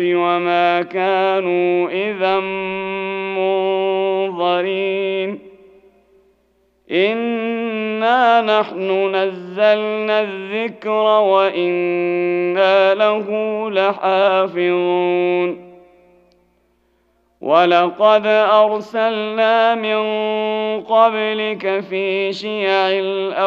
وما كانوا إذا منظرين. انا نحن نزلنا الذكر وأنا له لحافظون. ولقد ارسلنا من قبلك في شيع الاولين.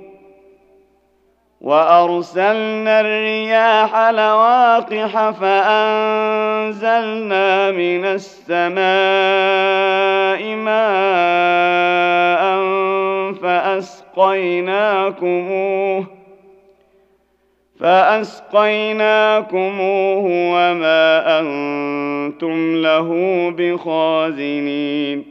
وأرسلنا الرياح لواقح فأنزلنا من السماء ماء فأسقيناكموه فأسقيناكموه وما أنتم له بخازنين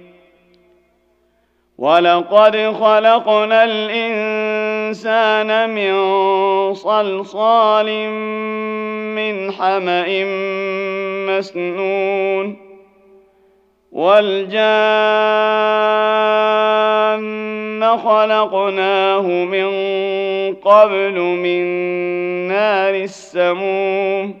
ولقد خلقنا الانسان من صلصال من حما مسنون والجان خلقناه من قبل من نار السموم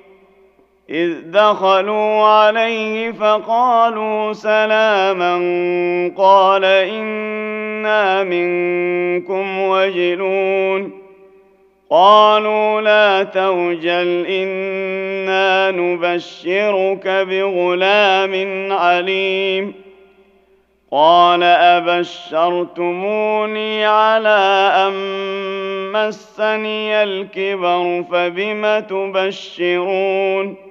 إذ دخلوا عليه فقالوا سلاما قال إنا منكم وجلون قالوا لا توجل إنا نبشرك بغلام عليم قال أبشرتموني على أن مسني الكبر فبم تبشرون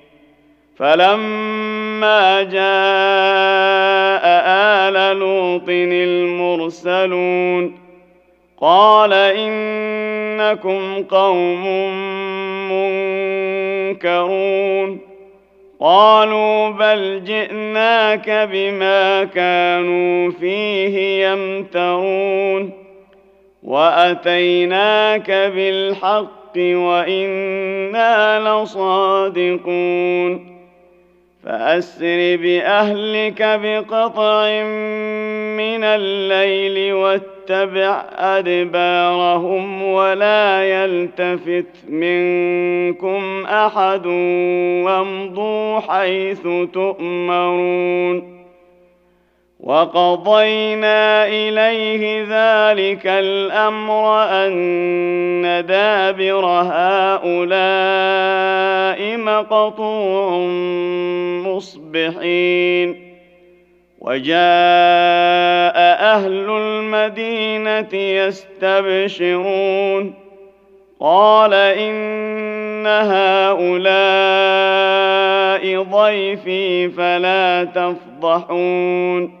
فلما جاء آل لوط المرسلون قال إنكم قوم منكرون قالوا بل جئناك بما كانوا فيه يمترون وأتيناك بالحق وإنا لصادقون فأسر بأهلك بقطع من الليل واتبع أدبارهم ولا يلتفت منكم أحد وامضوا حيث تؤمرون وقضينا إليه ذلك الأمر أن دابر هؤلاء مقطوع مصبحين. وجاء أهل المدينة يستبشرون. قال إن هؤلاء ضيفي فلا تفضحون.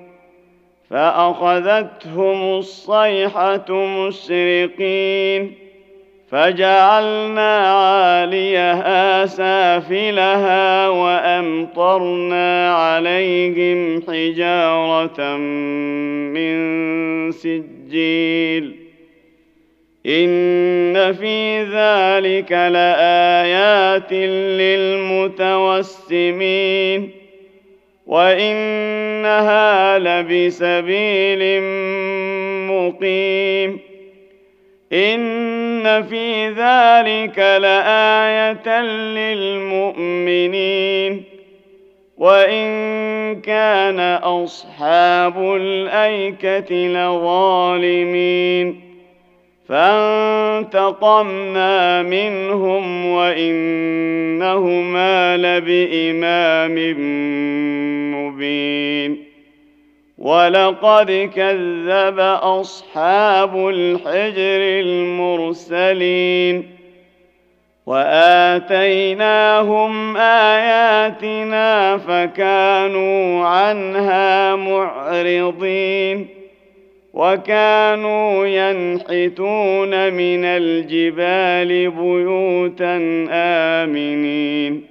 فأخذتهم الصيحة مشرقين فجعلنا عاليها سافلها وأمطرنا عليهم حجارة من سجيل إن في ذلك لآيات للمتوسمين وانها لبسبيل مقيم ان في ذلك لايه للمؤمنين وان كان اصحاب الايكه لظالمين فانتقمنا منهم وانهما لبامام مبين ولقد كذب أصحاب الحجر المرسلين وآتيناهم آياتنا فكانوا عنها معرضين وكانوا ينحتون من الجبال بيوتا آمنين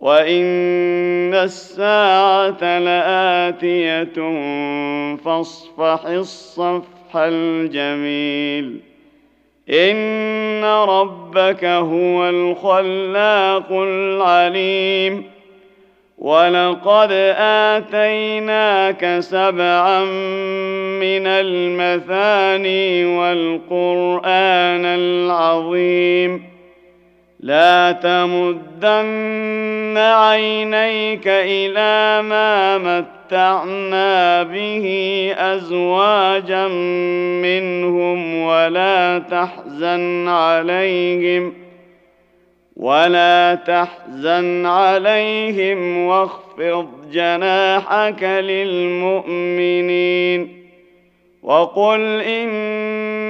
وان الساعة لاتيه فاصفح الصفح الجميل ان ربك هو الخلاق العليم ولقد اتيناك سبعا من المثاني والقران العظيم لا تمدن عينيك إلى ما متعنا به أزواجا منهم ولا تحزن عليهم ولا تحزن عليهم واخفض جناحك للمؤمنين وقل اني